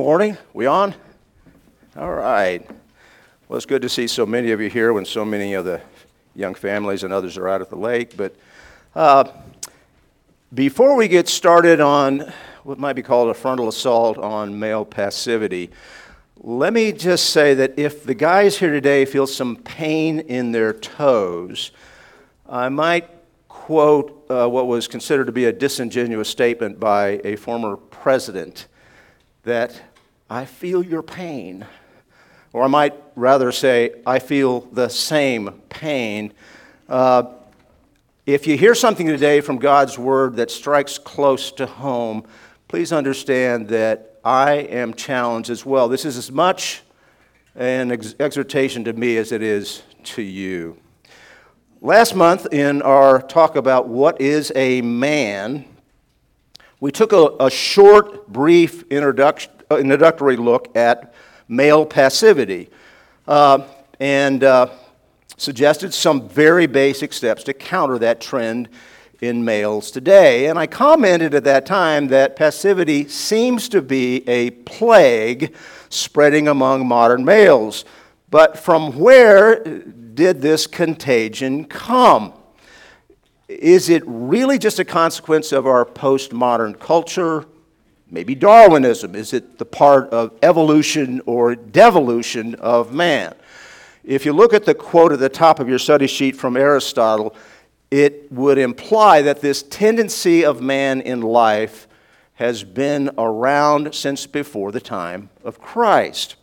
Morning, we on? All right. Well, it's good to see so many of you here when so many of the young families and others are out at the lake. But uh, before we get started on what might be called a frontal assault on male passivity, let me just say that if the guys here today feel some pain in their toes, I might quote uh, what was considered to be a disingenuous statement by a former president that I feel your pain. Or I might rather say, I feel the same pain. Uh, if you hear something today from God's Word that strikes close to home, please understand that I am challenged as well. This is as much an ex- exhortation to me as it is to you. Last month, in our talk about what is a man, we took a, a short, brief introductory look at male passivity uh, and uh, suggested some very basic steps to counter that trend in males today. And I commented at that time that passivity seems to be a plague spreading among modern males. But from where did this contagion come? Is it really just a consequence of our postmodern culture? Maybe Darwinism? Is it the part of evolution or devolution of man? If you look at the quote at the top of your study sheet from Aristotle, it would imply that this tendency of man in life has been around since before the time of Christ.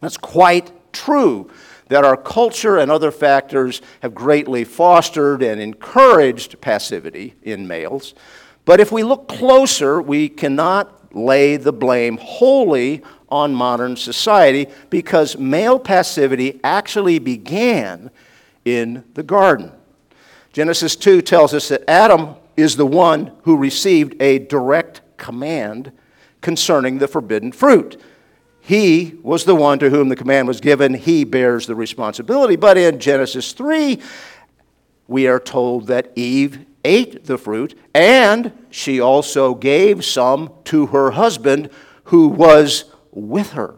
That's quite true that our culture and other factors have greatly fostered and encouraged passivity in males. But if we look closer, we cannot lay the blame wholly on modern society because male passivity actually began in the garden. Genesis 2 tells us that Adam is the one who received a direct command concerning the forbidden fruit. He was the one to whom the command was given. He bears the responsibility. But in Genesis 3, we are told that Eve ate the fruit and she also gave some to her husband who was with her.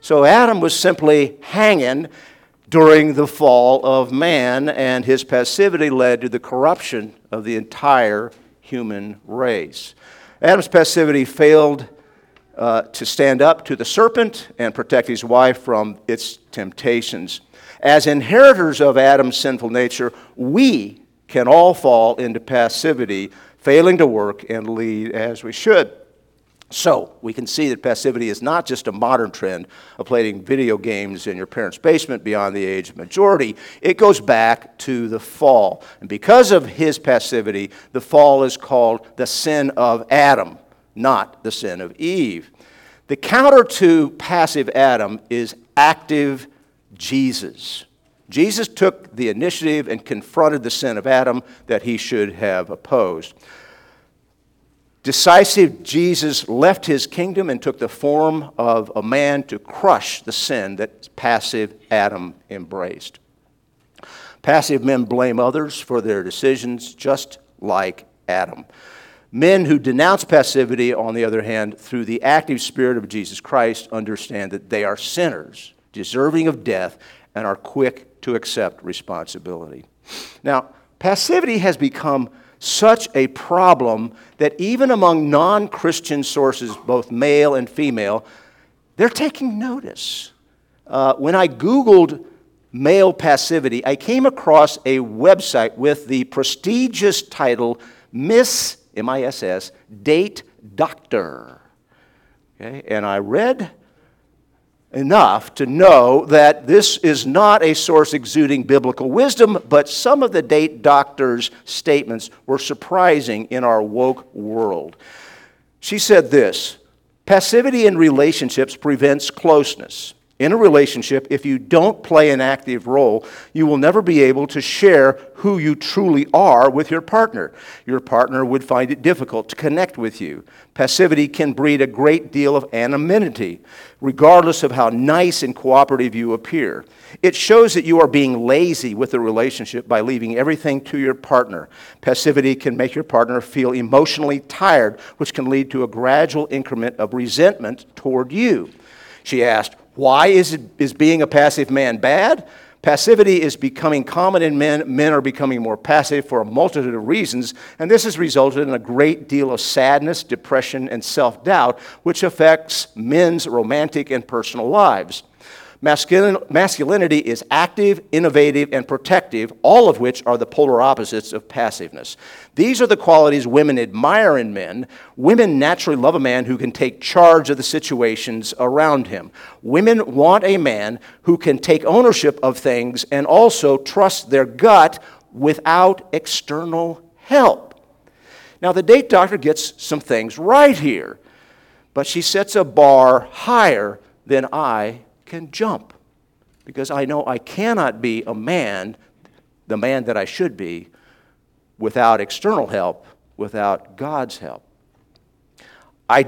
So Adam was simply hanging during the fall of man, and his passivity led to the corruption of the entire human race. Adam's passivity failed uh, to stand up to the serpent and protect his wife from its temptations. As inheritors of Adam's sinful nature, we can all fall into passivity, failing to work and lead as we should. So, we can see that passivity is not just a modern trend of playing video games in your parents' basement beyond the age of majority. It goes back to the fall. And because of his passivity, the fall is called the sin of Adam not the sin of Eve. The counter to passive Adam is active Jesus. Jesus took the initiative and confronted the sin of Adam that he should have opposed. Decisive Jesus left his kingdom and took the form of a man to crush the sin that passive Adam embraced. Passive men blame others for their decisions, just like Adam. Men who denounce passivity, on the other hand, through the active spirit of Jesus Christ, understand that they are sinners, deserving of death, and are quick to accept responsibility. Now, passivity has become such a problem that even among non Christian sources, both male and female, they're taking notice. Uh, when I Googled male passivity, I came across a website with the prestigious title Miss M I S S, date doctor. Okay? And I read enough to know that this is not a source exuding biblical wisdom, but some of the date doctor's statements were surprising in our woke world. She said this Passivity in relationships prevents closeness. In a relationship, if you don't play an active role, you will never be able to share who you truly are with your partner. Your partner would find it difficult to connect with you. Passivity can breed a great deal of anonymity, regardless of how nice and cooperative you appear. It shows that you are being lazy with the relationship by leaving everything to your partner. Passivity can make your partner feel emotionally tired, which can lead to a gradual increment of resentment toward you. She asked, why is, it, is being a passive man bad? Passivity is becoming common in men. Men are becoming more passive for a multitude of reasons, and this has resulted in a great deal of sadness, depression, and self doubt, which affects men's romantic and personal lives. Masculinity is active, innovative, and protective, all of which are the polar opposites of passiveness. These are the qualities women admire in men. Women naturally love a man who can take charge of the situations around him. Women want a man who can take ownership of things and also trust their gut without external help. Now, the date doctor gets some things right here, but she sets a bar higher than I can jump because I know I cannot be a man, the man that I should be, without external help, without God's help. I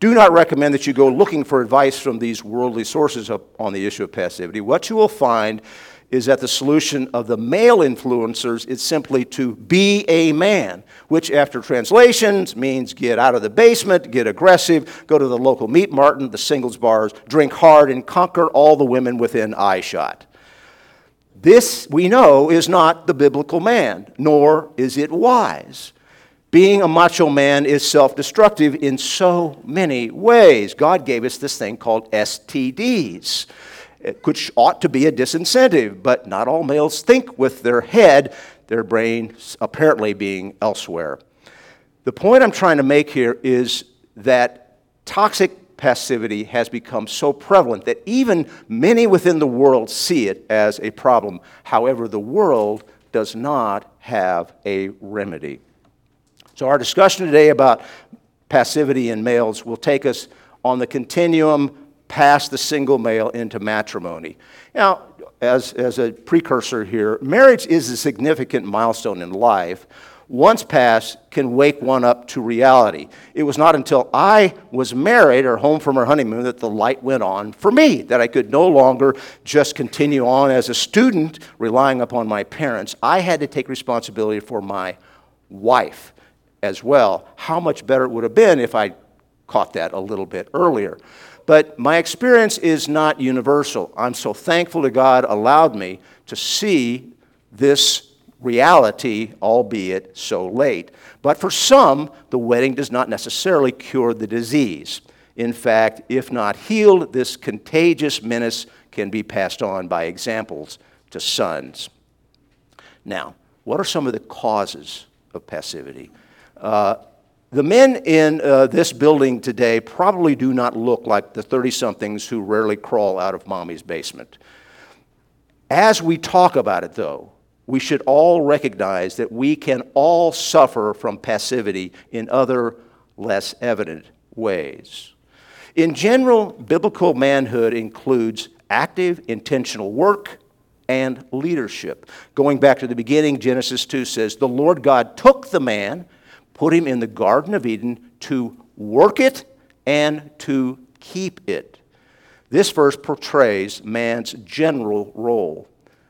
do not recommend that you go looking for advice from these worldly sources on the issue of passivity. What you will find is that the solution of the male influencers is simply to be a man, which, after translations, means get out of the basement, get aggressive, go to the local meat martin, the singles bars, drink hard, and conquer all the women within eyeshot. This, we know, is not the biblical man, nor is it wise. Being a macho man is self destructive in so many ways. God gave us this thing called STDs which ought to be a disincentive, but not all males think with their head, their brain apparently being elsewhere. The point I'm trying to make here is that toxic passivity has become so prevalent that even many within the world see it as a problem. However, the world does not have a remedy. So, our discussion today about passivity in males will take us on the continuum past the single male into matrimony. Now, as, as a precursor here, marriage is a significant milestone in life. Once passed, can wake one up to reality. It was not until I was married or home from our honeymoon that the light went on for me, that I could no longer just continue on as a student relying upon my parents. I had to take responsibility for my wife as well. How much better it would have been if I caught that a little bit earlier. But my experience is not universal. I'm so thankful to God allowed me to see this reality, albeit so late. But for some, the wedding does not necessarily cure the disease. In fact, if not healed, this contagious menace can be passed on by examples to sons. Now, what are some of the causes of passivity? Uh, the men in uh, this building today probably do not look like the 30 somethings who rarely crawl out of mommy's basement. As we talk about it, though, we should all recognize that we can all suffer from passivity in other less evident ways. In general, biblical manhood includes active, intentional work and leadership. Going back to the beginning, Genesis 2 says, The Lord God took the man put him in the Garden of Eden to work it and to keep it. This verse portrays man's general role.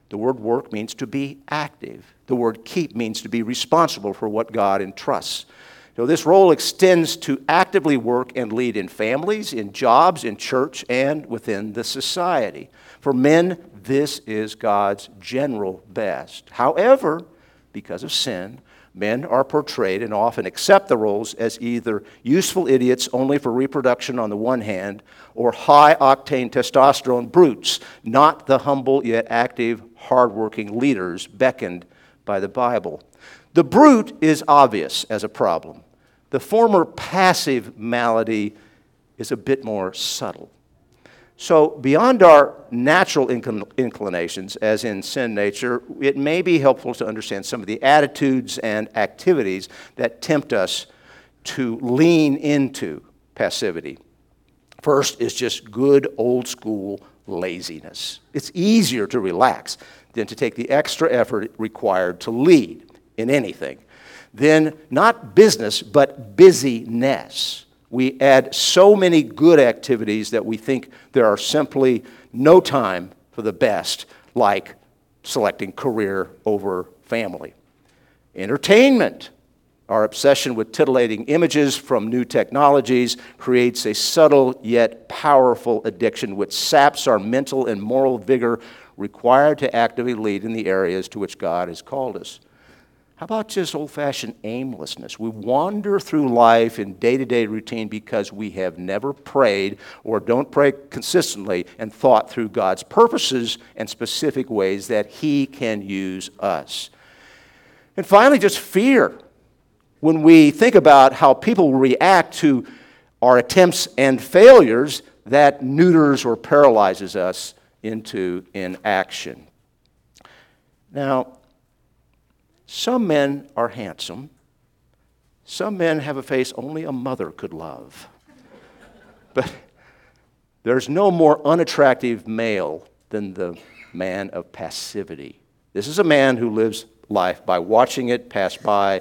The word work means to be active. The word keep means to be responsible for what God entrusts. So this role extends to actively work and lead in families, in jobs, in church, and within the society. For men, this is God's general best. However, because of sin, Men are portrayed and often accept the roles as either useful idiots only for reproduction on the one hand, or high octane testosterone brutes, not the humble yet active, hardworking leaders beckoned by the Bible. The brute is obvious as a problem. The former passive malady is a bit more subtle. So, beyond our natural inclinations, as in sin nature, it may be helpful to understand some of the attitudes and activities that tempt us to lean into passivity. First is just good old school laziness. It's easier to relax than to take the extra effort required to lead in anything. Then, not business, but busyness. We add so many good activities that we think there are simply no time for the best, like selecting career over family. Entertainment. Our obsession with titillating images from new technologies creates a subtle yet powerful addiction which saps our mental and moral vigor required to actively lead in the areas to which God has called us. How about just old fashioned aimlessness? We wander through life in day to day routine because we have never prayed or don't pray consistently and thought through God's purposes and specific ways that He can use us. And finally, just fear. When we think about how people react to our attempts and failures, that neuters or paralyzes us into inaction. Now, some men are handsome. Some men have a face only a mother could love. But there's no more unattractive male than the man of passivity. This is a man who lives life by watching it pass by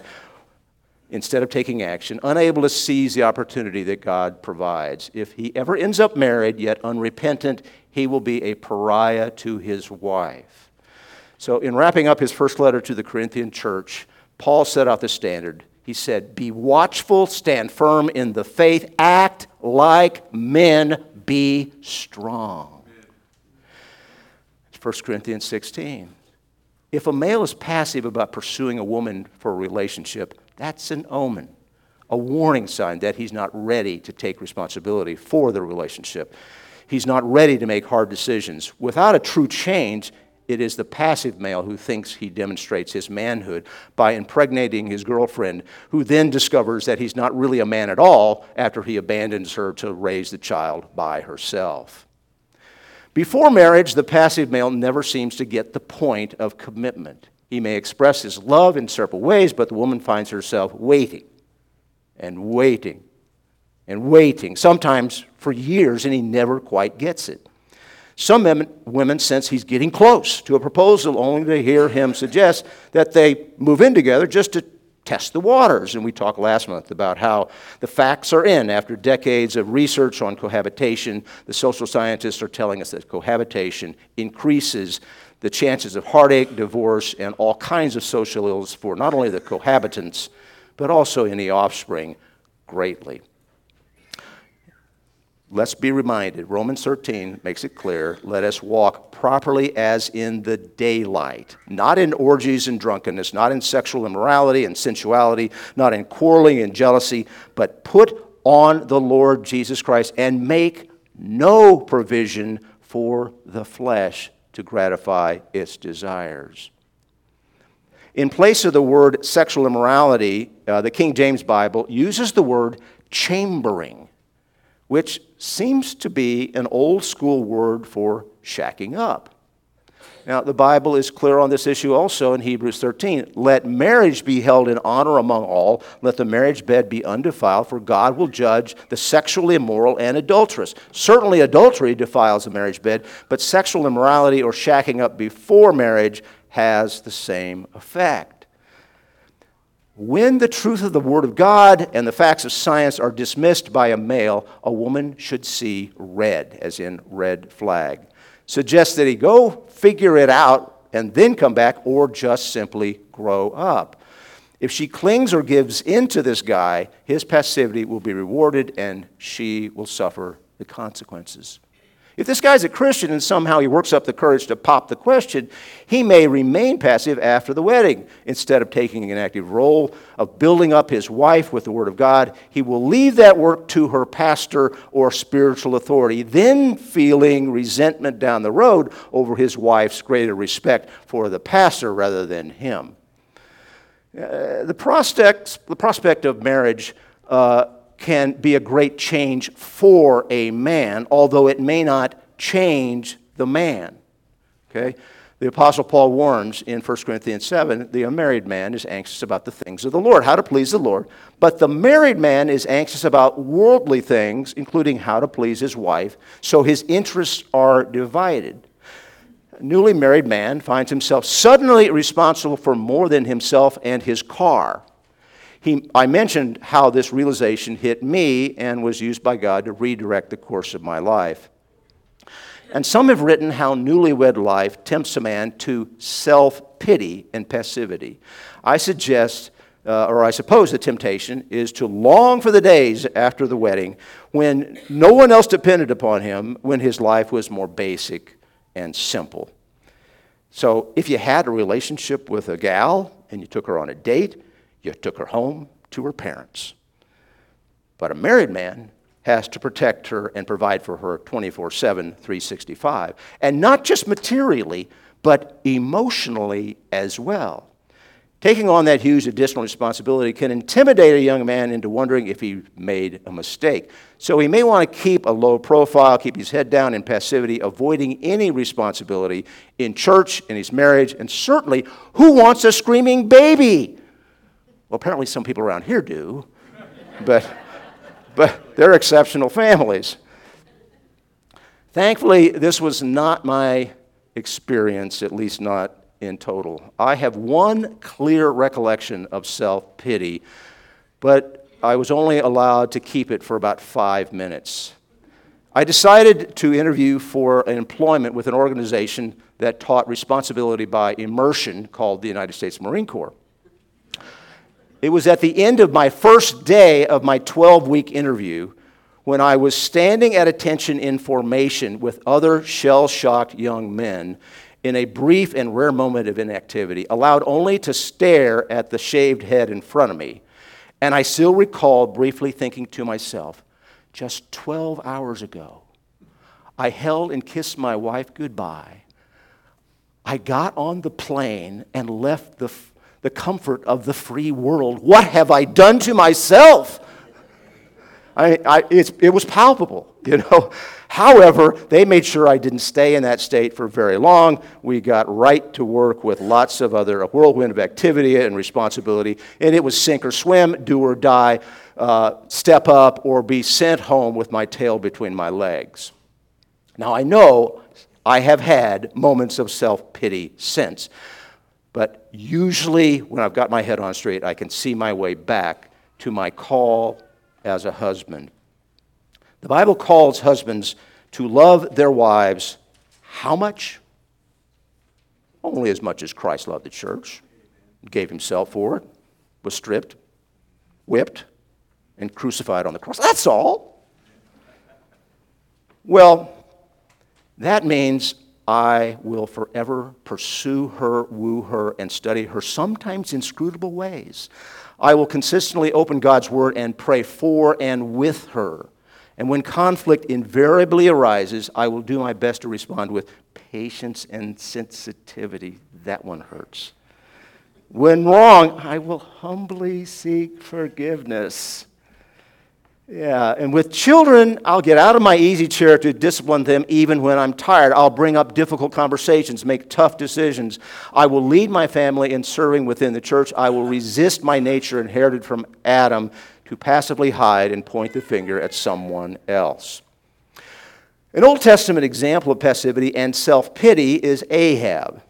instead of taking action, unable to seize the opportunity that God provides. If he ever ends up married yet unrepentant, he will be a pariah to his wife. So, in wrapping up his first letter to the Corinthian church, Paul set out the standard. He said, Be watchful, stand firm in the faith, act like men, be strong. It's 1 Corinthians 16. If a male is passive about pursuing a woman for a relationship, that's an omen, a warning sign that he's not ready to take responsibility for the relationship. He's not ready to make hard decisions. Without a true change, it is the passive male who thinks he demonstrates his manhood by impregnating his girlfriend, who then discovers that he's not really a man at all after he abandons her to raise the child by herself. Before marriage, the passive male never seems to get the point of commitment. He may express his love in several ways, but the woman finds herself waiting and waiting and waiting, sometimes for years, and he never quite gets it. Some women sense he's getting close to a proposal only to hear him suggest that they move in together just to test the waters. And we talked last month about how the facts are in. After decades of research on cohabitation, the social scientists are telling us that cohabitation increases the chances of heartache, divorce, and all kinds of social ills for not only the cohabitants, but also any offspring greatly let's be reminded Romans 13 makes it clear let us walk properly as in the daylight, not in orgies and drunkenness, not in sexual immorality and sensuality, not in quarreling and jealousy, but put on the Lord Jesus Christ and make no provision for the flesh to gratify its desires. In place of the word sexual immorality, uh, the King James Bible uses the word chambering which seems to be an old school word for shacking up. Now, the Bible is clear on this issue also in Hebrews 13. Let marriage be held in honor among all. Let the marriage bed be undefiled, for God will judge the sexually immoral and adulterous. Certainly, adultery defiles a marriage bed, but sexual immorality or shacking up before marriage has the same effect. When the truth of the Word of God and the facts of science are dismissed by a male, a woman should see red, as in red flag. Suggests that he go figure it out and then come back, or just simply grow up. If she clings or gives in to this guy, his passivity will be rewarded and she will suffer the consequences. If this guy's a Christian and somehow he works up the courage to pop the question, he may remain passive after the wedding. Instead of taking an active role of building up his wife with the Word of God, he will leave that work to her pastor or spiritual authority, then feeling resentment down the road over his wife's greater respect for the pastor rather than him. Uh, the, prospect, the prospect of marriage. Uh, can be a great change for a man, although it may not change the man. Okay? The Apostle Paul warns in 1 Corinthians 7 the unmarried man is anxious about the things of the Lord, how to please the Lord. But the married man is anxious about worldly things, including how to please his wife, so his interests are divided. A newly married man finds himself suddenly responsible for more than himself and his car. He, I mentioned how this realization hit me and was used by God to redirect the course of my life. And some have written how newlywed life tempts a man to self pity and passivity. I suggest, uh, or I suppose the temptation is to long for the days after the wedding when no one else depended upon him, when his life was more basic and simple. So if you had a relationship with a gal and you took her on a date, you took her home to her parents. But a married man has to protect her and provide for her 24 7, 365. And not just materially, but emotionally as well. Taking on that huge additional responsibility can intimidate a young man into wondering if he made a mistake. So he may want to keep a low profile, keep his head down in passivity, avoiding any responsibility in church, in his marriage, and certainly, who wants a screaming baby? Well, apparently some people around here do, but, but they're exceptional families. Thankfully, this was not my experience, at least not in total. I have one clear recollection of self pity, but I was only allowed to keep it for about five minutes. I decided to interview for an employment with an organization that taught responsibility by immersion called the United States Marine Corps. It was at the end of my first day of my 12 week interview when I was standing at attention in formation with other shell shocked young men in a brief and rare moment of inactivity, allowed only to stare at the shaved head in front of me. And I still recall briefly thinking to myself, just 12 hours ago, I held and kissed my wife goodbye. I got on the plane and left the the comfort of the free world. What have I done to myself? I, I, it was palpable, you know. However, they made sure I didn't stay in that state for very long. We got right to work with lots of other, a whirlwind of activity and responsibility, and it was sink or swim, do or die, uh, step up, or be sent home with my tail between my legs. Now, I know I have had moments of self pity since. But usually, when I've got my head on straight, I can see my way back to my call as a husband. The Bible calls husbands to love their wives how much? Only as much as Christ loved the church, gave himself for it, was stripped, whipped, and crucified on the cross. That's all. Well, that means I will forever pursue her, woo her, and study her, sometimes inscrutable ways. I will consistently open God's Word and pray for and with her. And when conflict invariably arises, I will do my best to respond with patience and sensitivity. That one hurts. When wrong, I will humbly seek forgiveness. Yeah, and with children, I'll get out of my easy chair to discipline them even when I'm tired. I'll bring up difficult conversations, make tough decisions. I will lead my family in serving within the church. I will resist my nature inherited from Adam to passively hide and point the finger at someone else. An Old Testament example of passivity and self pity is Ahab,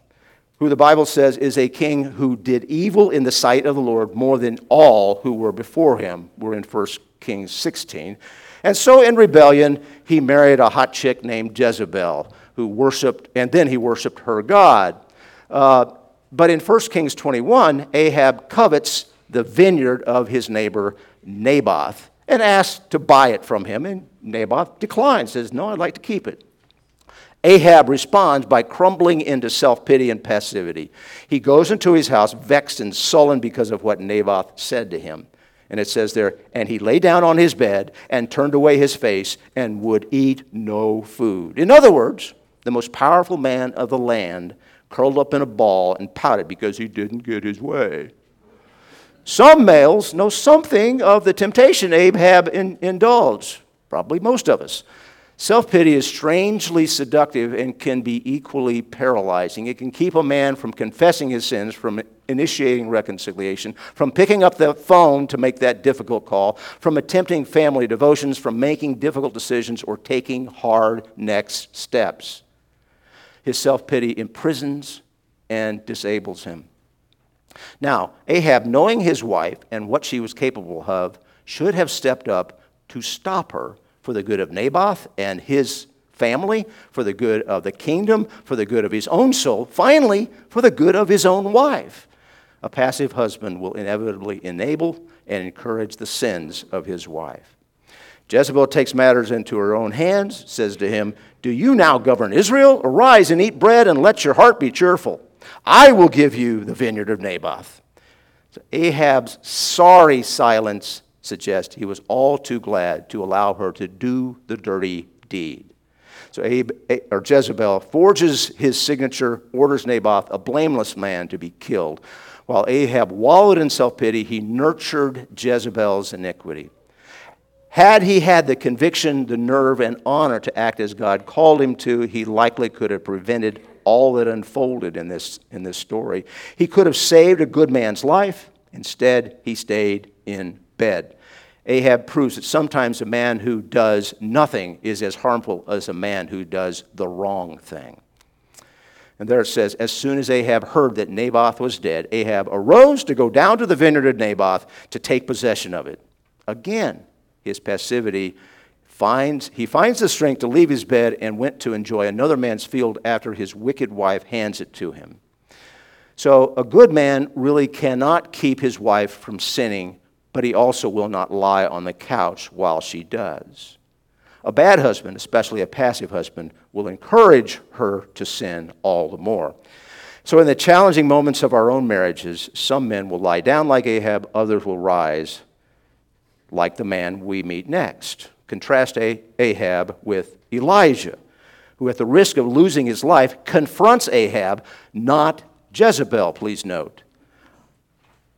who the Bible says is a king who did evil in the sight of the Lord more than all who were before him. We're in 1 Kings 16. And so in rebellion, he married a hot chick named Jezebel, who worshiped, and then he worshiped her God. Uh, but in 1 Kings 21, Ahab covets the vineyard of his neighbor Naboth and asks to buy it from him. And Naboth declines, says, No, I'd like to keep it. Ahab responds by crumbling into self pity and passivity. He goes into his house vexed and sullen because of what Naboth said to him. And it says there, and he lay down on his bed and turned away his face and would eat no food. In other words, the most powerful man of the land curled up in a ball and pouted because he didn't get his way. Some males know something of the temptation Ahab in, indulged, probably most of us. Self pity is strangely seductive and can be equally paralyzing. It can keep a man from confessing his sins, from initiating reconciliation, from picking up the phone to make that difficult call, from attempting family devotions, from making difficult decisions, or taking hard next steps. His self pity imprisons and disables him. Now, Ahab, knowing his wife and what she was capable of, should have stepped up to stop her for the good of Naboth and his family, for the good of the kingdom, for the good of his own soul, finally, for the good of his own wife. A passive husband will inevitably enable and encourage the sins of his wife. Jezebel takes matters into her own hands, says to him, Do you now govern Israel? Arise and eat bread and let your heart be cheerful. I will give you the vineyard of Naboth. So Ahab's sorry silence suggests he was all too glad to allow her to do the dirty deed. So Abe, or Jezebel forges his signature, orders Naboth, a blameless man, to be killed. While Ahab wallowed in self pity, he nurtured Jezebel's iniquity. Had he had the conviction, the nerve, and honor to act as God called him to, he likely could have prevented all that unfolded in this, in this story. He could have saved a good man's life. Instead, he stayed in bed. Ahab proves that sometimes a man who does nothing is as harmful as a man who does the wrong thing. And there it says, As soon as Ahab heard that Naboth was dead, Ahab arose to go down to the vineyard of Naboth to take possession of it. Again, his passivity finds he finds the strength to leave his bed and went to enjoy another man's field after his wicked wife hands it to him. So a good man really cannot keep his wife from sinning but he also will not lie on the couch while she does. A bad husband, especially a passive husband, will encourage her to sin all the more. So, in the challenging moments of our own marriages, some men will lie down like Ahab, others will rise like the man we meet next. Contrast Ahab with Elijah, who, at the risk of losing his life, confronts Ahab, not Jezebel, please note.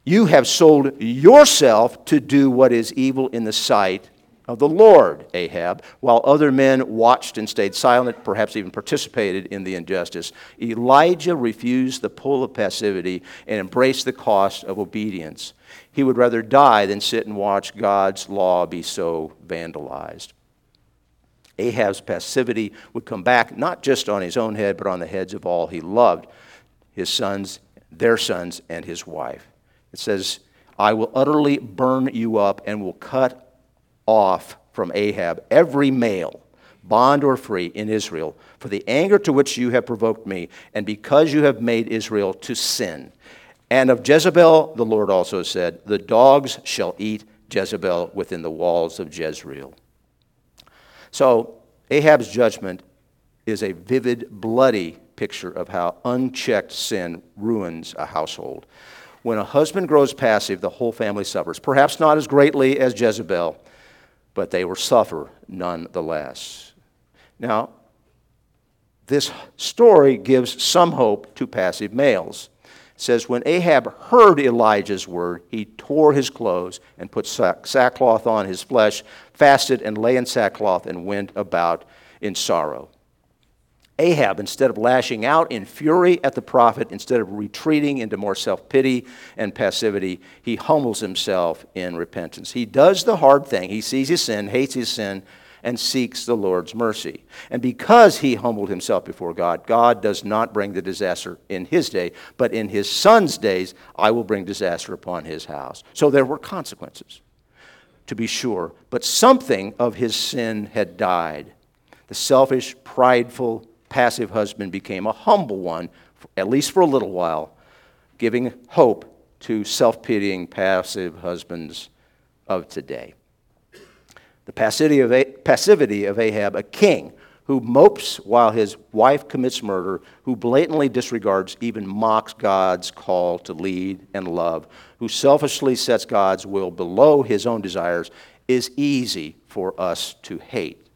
You have sold yourself to do what is evil in the sight of the Lord, Ahab, while other men watched and stayed silent, perhaps even participated in the injustice. Elijah refused the pull of passivity and embraced the cost of obedience. He would rather die than sit and watch God's law be so vandalized. Ahab's passivity would come back not just on his own head, but on the heads of all he loved his sons, their sons, and his wife. It says, I will utterly burn you up and will cut off from Ahab every male, bond or free, in Israel, for the anger to which you have provoked me, and because you have made Israel to sin. And of Jezebel, the Lord also said, The dogs shall eat Jezebel within the walls of Jezreel. So, Ahab's judgment is a vivid, bloody picture of how unchecked sin ruins a household. When a husband grows passive, the whole family suffers. Perhaps not as greatly as Jezebel, but they will suffer nonetheless. Now, this story gives some hope to passive males. It says, When Ahab heard Elijah's word, he tore his clothes and put sackcloth on his flesh, fasted and lay in sackcloth, and went about in sorrow. Ahab, instead of lashing out in fury at the prophet, instead of retreating into more self pity and passivity, he humbles himself in repentance. He does the hard thing. He sees his sin, hates his sin, and seeks the Lord's mercy. And because he humbled himself before God, God does not bring the disaster in his day, but in his son's days, I will bring disaster upon his house. So there were consequences, to be sure, but something of his sin had died. The selfish, prideful, passive husband became a humble one, at least for a little while, giving hope to self pitying passive husbands of today. The passivity of, passivity of Ahab, a king who mopes while his wife commits murder, who blatantly disregards, even mocks God's call to lead and love, who selfishly sets God's will below his own desires, is easy for us to hate.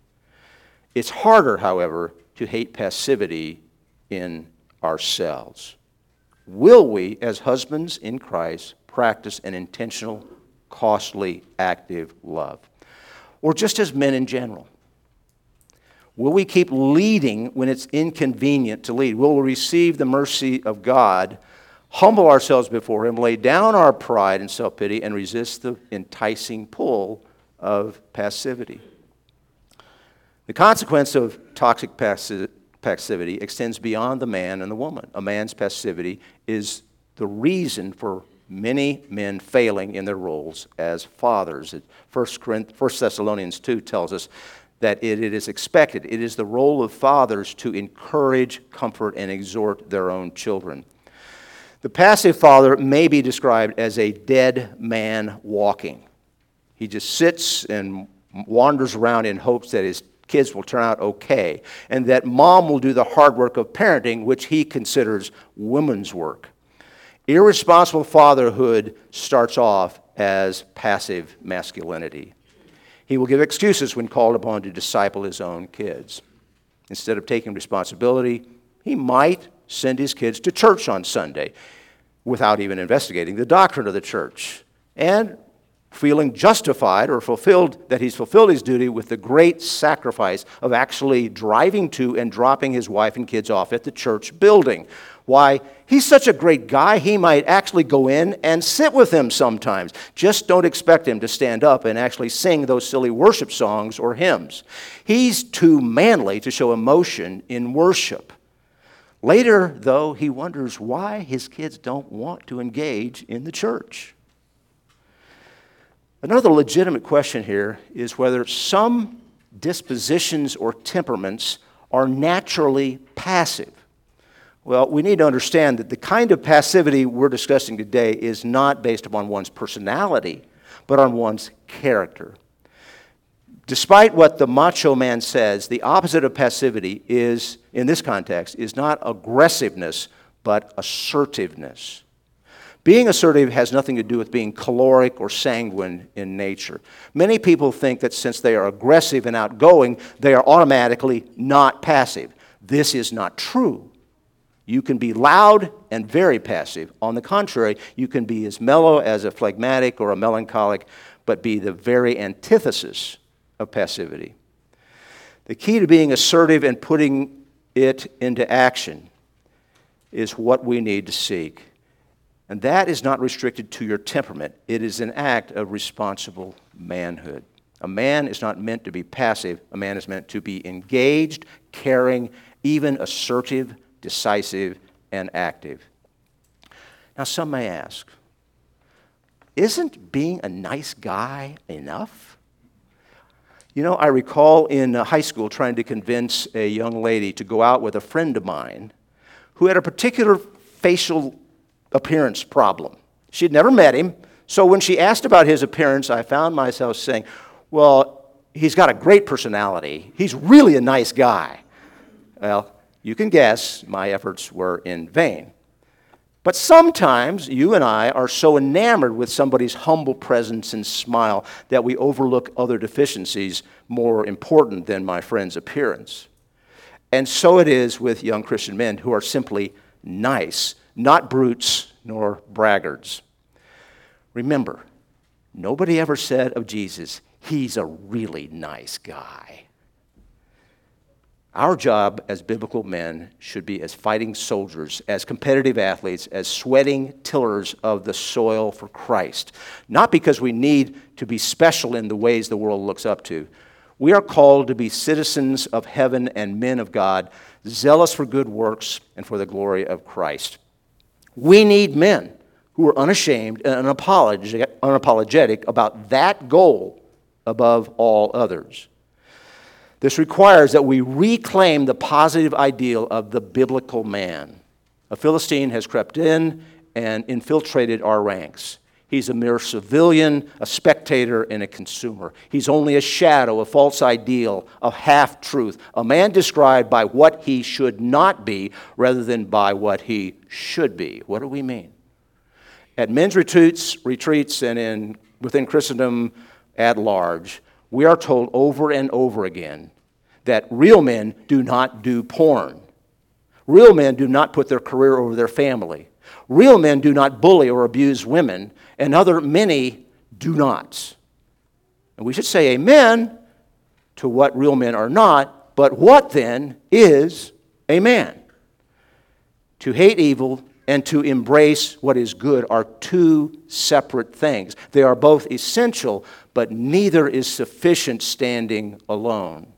It's harder, however, to hate passivity in ourselves. Will we, as husbands in Christ, practice an intentional, costly, active love? Or just as men in general? Will we keep leading when it's inconvenient to lead? Will we receive the mercy of God, humble ourselves before Him, lay down our pride and self pity, and resist the enticing pull of passivity? The consequence of toxic passi- passivity extends beyond the man and the woman. A man's passivity is the reason for many men failing in their roles as fathers. 1 Thessalonians 2 tells us that it is expected, it is the role of fathers to encourage, comfort, and exhort their own children. The passive father may be described as a dead man walking. He just sits and wanders around in hopes that his kids will turn out okay, and that mom will do the hard work of parenting, which he considers woman's work. Irresponsible fatherhood starts off as passive masculinity. He will give excuses when called upon to disciple his own kids. Instead of taking responsibility, he might send his kids to church on Sunday without even investigating the doctrine of the church. And feeling justified or fulfilled that he's fulfilled his duty with the great sacrifice of actually driving to and dropping his wife and kids off at the church building. Why, he's such a great guy, he might actually go in and sit with them sometimes. Just don't expect him to stand up and actually sing those silly worship songs or hymns. He's too manly to show emotion in worship. Later, though, he wonders why his kids don't want to engage in the church. Another legitimate question here is whether some dispositions or temperaments are naturally passive. Well, we need to understand that the kind of passivity we're discussing today is not based upon one's personality, but on one's character. Despite what the macho man says, the opposite of passivity is, in this context, is not aggressiveness, but assertiveness. Being assertive has nothing to do with being choleric or sanguine in nature. Many people think that since they are aggressive and outgoing, they are automatically not passive. This is not true. You can be loud and very passive. On the contrary, you can be as mellow as a phlegmatic or a melancholic, but be the very antithesis of passivity. The key to being assertive and putting it into action is what we need to seek. And that is not restricted to your temperament, it is an act of responsible manhood. A man is not meant to be passive, a man is meant to be engaged, caring, even assertive, decisive, and active. Now, some may ask, isn't being a nice guy enough? You know, I recall in uh, high school trying to convince a young lady to go out with a friend of mine who had a particular facial appearance problem. She'd never met him, so when she asked about his appearance, I found myself saying, Well, he's got a great personality. He's really a nice guy. Well, you can guess my efforts were in vain. But sometimes you and I are so enamored with somebody's humble presence and smile that we overlook other deficiencies more important than my friend's appearance. And so it is with young Christian men who are simply nice not brutes nor braggarts. Remember, nobody ever said of Jesus, he's a really nice guy. Our job as biblical men should be as fighting soldiers, as competitive athletes, as sweating tillers of the soil for Christ. Not because we need to be special in the ways the world looks up to. We are called to be citizens of heaven and men of God, zealous for good works and for the glory of Christ. We need men who are unashamed and unapologetic about that goal above all others. This requires that we reclaim the positive ideal of the biblical man. A Philistine has crept in and infiltrated our ranks. He's a mere civilian, a spectator, and a consumer. He's only a shadow, a false ideal, a half truth, a man described by what he should not be rather than by what he should be. What do we mean? At men's retreats, retreats and in, within Christendom at large, we are told over and over again that real men do not do porn. Real men do not put their career over their family. Real men do not bully or abuse women, and other many do not. And we should say amen to what real men are not, But what then is a man? To hate evil and to embrace what is good are two separate things. They are both essential, but neither is sufficient standing alone.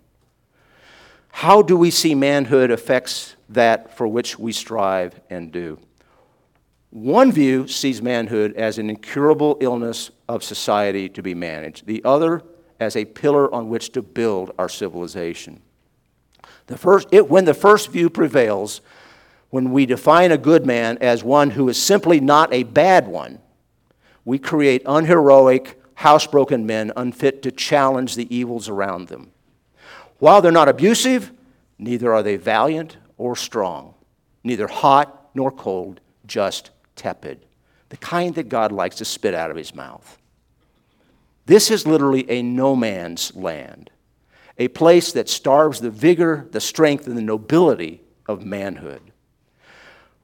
How do we see manhood affects that for which we strive and do? One view sees manhood as an incurable illness of society to be managed, the other as a pillar on which to build our civilization. The first, it, when the first view prevails, when we define a good man as one who is simply not a bad one, we create unheroic, housebroken men unfit to challenge the evils around them. While they're not abusive, neither are they valiant or strong, neither hot nor cold, just tepid, the kind that God likes to spit out of his mouth. This is literally a no man's land, a place that starves the vigor, the strength, and the nobility of manhood.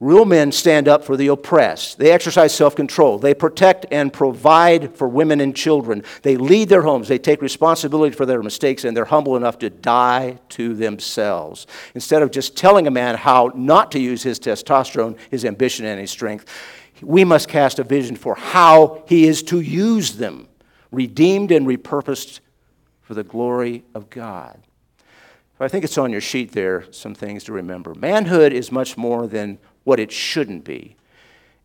Real men stand up for the oppressed. They exercise self control. They protect and provide for women and children. They lead their homes. They take responsibility for their mistakes, and they're humble enough to die to themselves. Instead of just telling a man how not to use his testosterone, his ambition, and his strength, we must cast a vision for how he is to use them, redeemed and repurposed for the glory of God. I think it's on your sheet there, some things to remember. Manhood is much more than what it shouldn't be.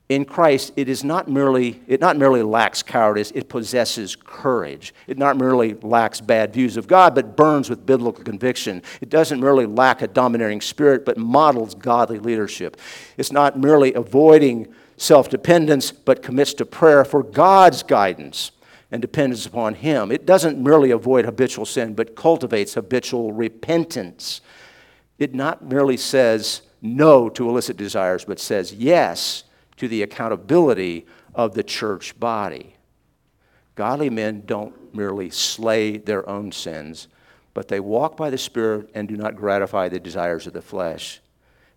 In Christ, it is not merely, it not merely lacks cowardice, it possesses courage. It not merely lacks bad views of God, but burns with biblical conviction. It doesn't merely lack a domineering spirit, but models godly leadership. It's not merely avoiding self dependence, but commits to prayer for God's guidance and dependence upon Him. It doesn't merely avoid habitual sin, but cultivates habitual repentance. It not merely says, no to illicit desires, but says yes to the accountability of the church body. Godly men don't merely slay their own sins, but they walk by the Spirit and do not gratify the desires of the flesh.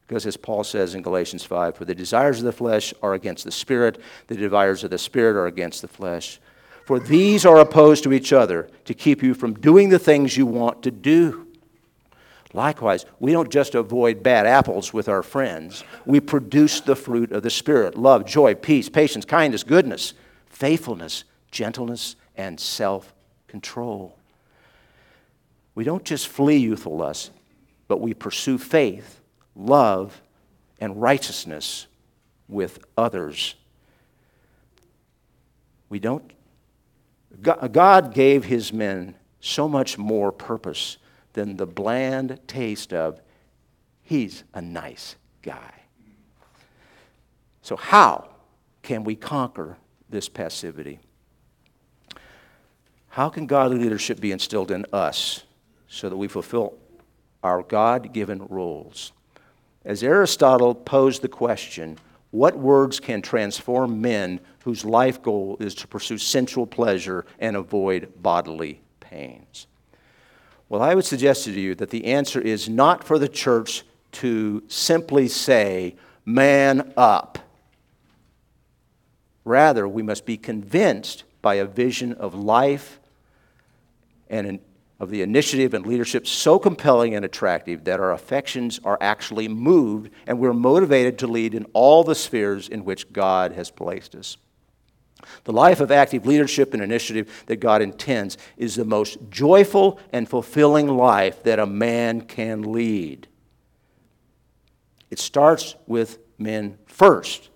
Because as Paul says in Galatians 5, for the desires of the flesh are against the Spirit, the desires of the Spirit are against the flesh. For these are opposed to each other to keep you from doing the things you want to do. Likewise, we don't just avoid bad apples with our friends. We produce the fruit of the Spirit love, joy, peace, patience, kindness, goodness, faithfulness, gentleness, and self control. We don't just flee youthful lust, but we pursue faith, love, and righteousness with others. We don't. God gave his men so much more purpose than the bland taste of, he's a nice guy. So, how can we conquer this passivity? How can godly leadership be instilled in us so that we fulfill our God given roles? As Aristotle posed the question, what words can transform men whose life goal is to pursue sensual pleasure and avoid bodily pains? Well, I would suggest to you that the answer is not for the church to simply say, man up. Rather, we must be convinced by a vision of life and of the initiative and leadership so compelling and attractive that our affections are actually moved and we're motivated to lead in all the spheres in which God has placed us. The life of active leadership and initiative that God intends is the most joyful and fulfilling life that a man can lead. It starts with men first,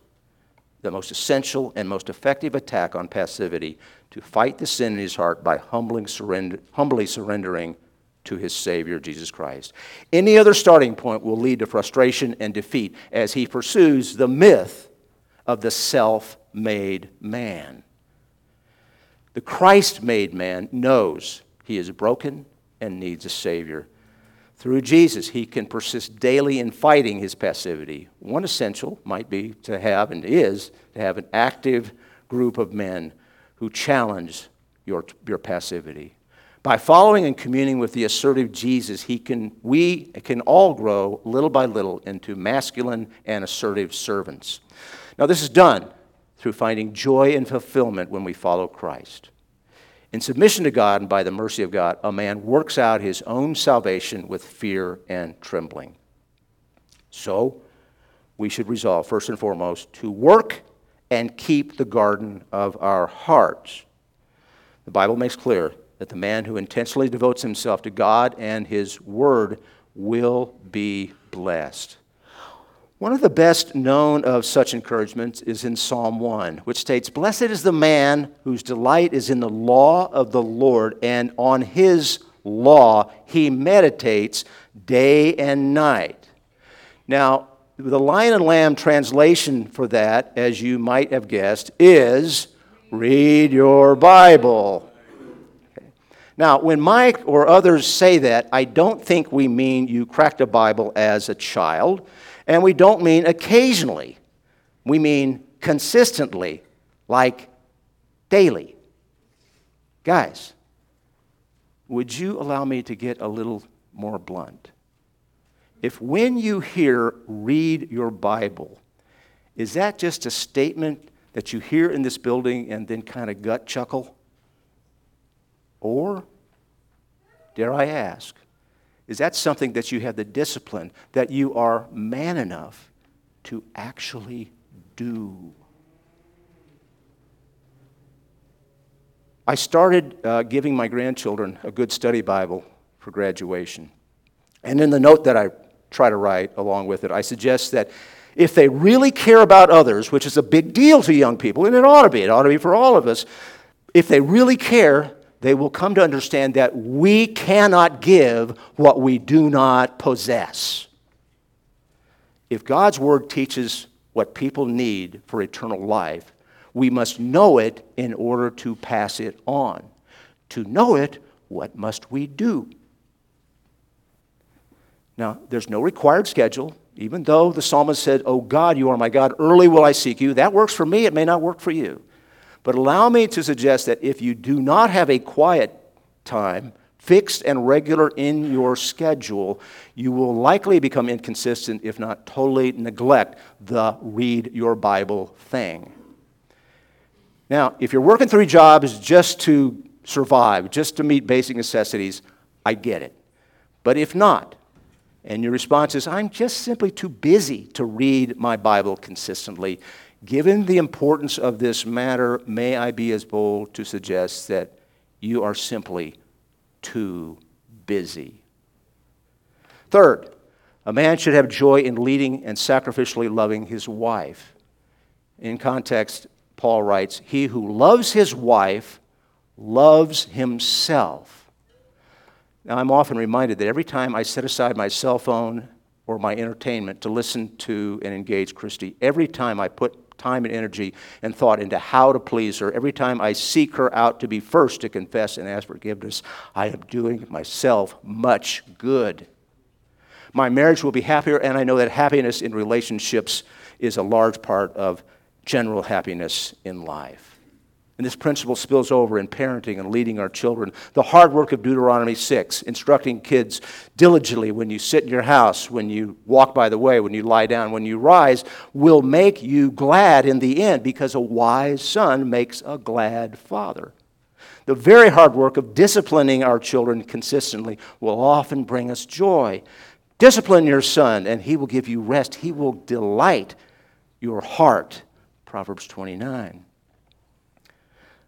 the most essential and most effective attack on passivity to fight the sin in his heart by surrender, humbly surrendering to his Savior, Jesus Christ. Any other starting point will lead to frustration and defeat as he pursues the myth of the self made man. The Christ made man knows he is broken and needs a Savior. Through Jesus, he can persist daily in fighting his passivity. One essential might be to have, and is, to have an active group of men who challenge your, your passivity. By following and communing with the assertive Jesus, he can, we can all grow little by little into masculine and assertive servants. Now, this is done through finding joy and fulfillment when we follow Christ. In submission to God and by the mercy of God, a man works out his own salvation with fear and trembling. So, we should resolve, first and foremost, to work and keep the garden of our hearts. The Bible makes clear that the man who intensely devotes himself to God and his word will be blessed. One of the best known of such encouragements is in Psalm 1, which states, Blessed is the man whose delight is in the law of the Lord, and on his law he meditates day and night. Now, the Lion and Lamb translation for that, as you might have guessed, is read your Bible. Now, when Mike or others say that, I don't think we mean you cracked a Bible as a child, and we don't mean occasionally. We mean consistently, like daily. Guys, would you allow me to get a little more blunt? If when you hear read your Bible, is that just a statement that you hear in this building and then kind of gut chuckle? Or, dare I ask, is that something that you have the discipline, that you are man enough to actually do? I started uh, giving my grandchildren a good study Bible for graduation. And in the note that I try to write along with it. I suggest that if they really care about others, which is a big deal to young people, and it ought to be, it ought to be for all of us, if they really care, they will come to understand that we cannot give what we do not possess. If God's Word teaches what people need for eternal life, we must know it in order to pass it on. To know it, what must we do? Now, there's no required schedule, even though the psalmist said, Oh God, you are my God, early will I seek you. That works for me, it may not work for you. But allow me to suggest that if you do not have a quiet time, fixed and regular in your schedule, you will likely become inconsistent, if not totally neglect the read your Bible thing. Now, if you're working three jobs just to survive, just to meet basic necessities, I get it. But if not, and your response is, I'm just simply too busy to read my Bible consistently. Given the importance of this matter, may I be as bold to suggest that you are simply too busy. Third, a man should have joy in leading and sacrificially loving his wife. In context, Paul writes, He who loves his wife loves himself. Now, I'm often reminded that every time I set aside my cell phone or my entertainment to listen to and engage Christy, every time I put time and energy and thought into how to please her, every time I seek her out to be first to confess and ask forgiveness, I am doing myself much good. My marriage will be happier, and I know that happiness in relationships is a large part of general happiness in life. And this principle spills over in parenting and leading our children. The hard work of Deuteronomy 6, instructing kids diligently when you sit in your house, when you walk by the way, when you lie down, when you rise, will make you glad in the end because a wise son makes a glad father. The very hard work of disciplining our children consistently will often bring us joy. Discipline your son, and he will give you rest. He will delight your heart. Proverbs 29.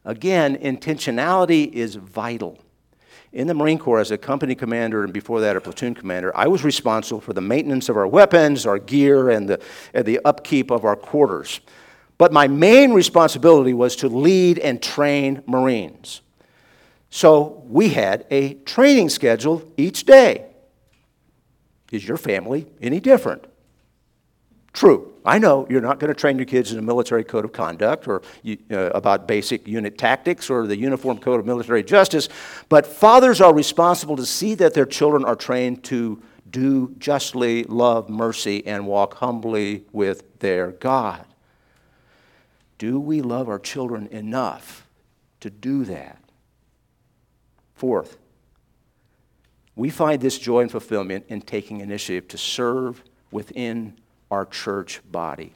Again, intentionality is vital. In the Marine Corps, as a company commander and before that a platoon commander, I was responsible for the maintenance of our weapons, our gear, and the, and the upkeep of our quarters. But my main responsibility was to lead and train Marines. So we had a training schedule each day. Is your family any different? True. I know you're not going to train your kids in a military code of conduct or uh, about basic unit tactics or the Uniform Code of Military Justice, but fathers are responsible to see that their children are trained to do justly, love mercy, and walk humbly with their God. Do we love our children enough to do that? Fourth, we find this joy and fulfillment in taking initiative to serve within our church body.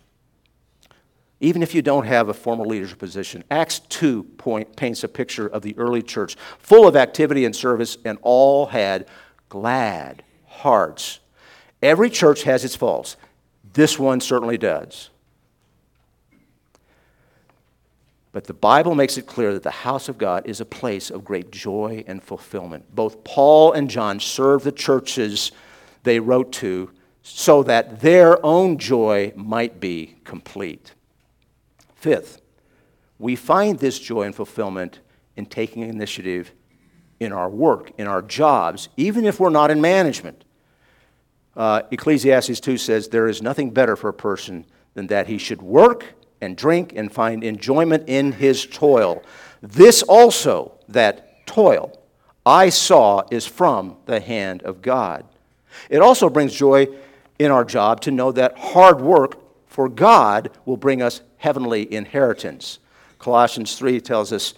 even if you don't have a formal leadership position. Acts 2 point, paints a picture of the early church, full of activity and service, and all had glad hearts. Every church has its faults. This one certainly does. But the Bible makes it clear that the house of God is a place of great joy and fulfillment. Both Paul and John served the churches they wrote to so that their own joy might be complete. Fifth, we find this joy and fulfillment in taking initiative in our work, in our jobs, even if we're not in management. Uh, Ecclesiastes 2 says, There is nothing better for a person than that he should work and drink and find enjoyment in his toil. This also, that toil, I saw is from the hand of God. It also brings joy in our job to know that hard work for God will bring us heavenly inheritance. Colossians 3 tells us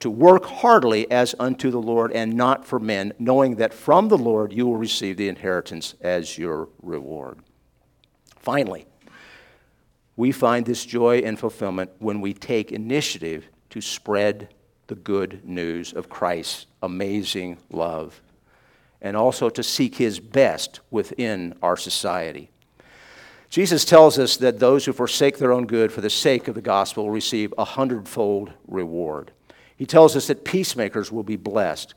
to work heartily as unto the Lord and not for men, knowing that from the Lord you will receive the inheritance as your reward. Finally, we find this joy and fulfillment when we take initiative to spread the good news of Christ's amazing love and also to seek his best within our society. Jesus tells us that those who forsake their own good for the sake of the gospel will receive a hundredfold reward. He tells us that peacemakers will be blessed.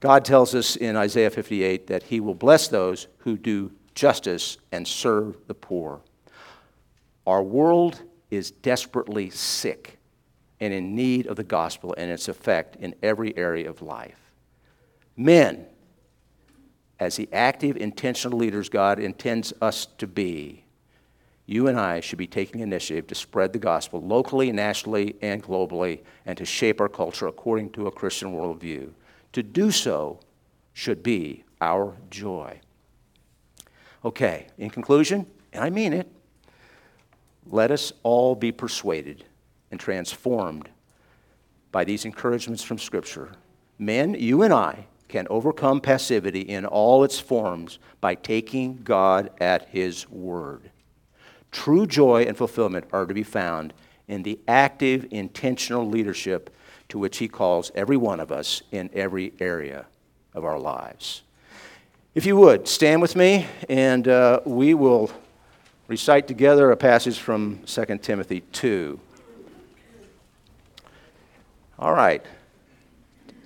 God tells us in Isaiah 58 that he will bless those who do justice and serve the poor. Our world is desperately sick and in need of the gospel and its effect in every area of life. Men, as the active, intentional leaders God intends us to be, you and I should be taking initiative to spread the gospel locally, nationally, and globally, and to shape our culture according to a Christian worldview. To do so should be our joy. Okay, in conclusion, and I mean it, let us all be persuaded and transformed by these encouragements from Scripture. Men, you and I, can overcome passivity in all its forms by taking God at His word. True joy and fulfillment are to be found in the active, intentional leadership to which He calls every one of us in every area of our lives. If you would, stand with me, and uh, we will recite together a passage from 2 Timothy 2. All right,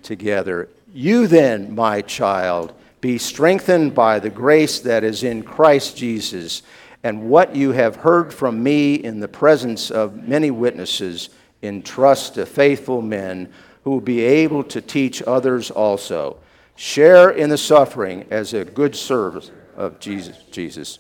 together. You then, my child, be strengthened by the grace that is in Christ Jesus, and what you have heard from me in the presence of many witnesses, entrust to faithful men who will be able to teach others also. Share in the suffering as a good servant of Jesus. Jesus.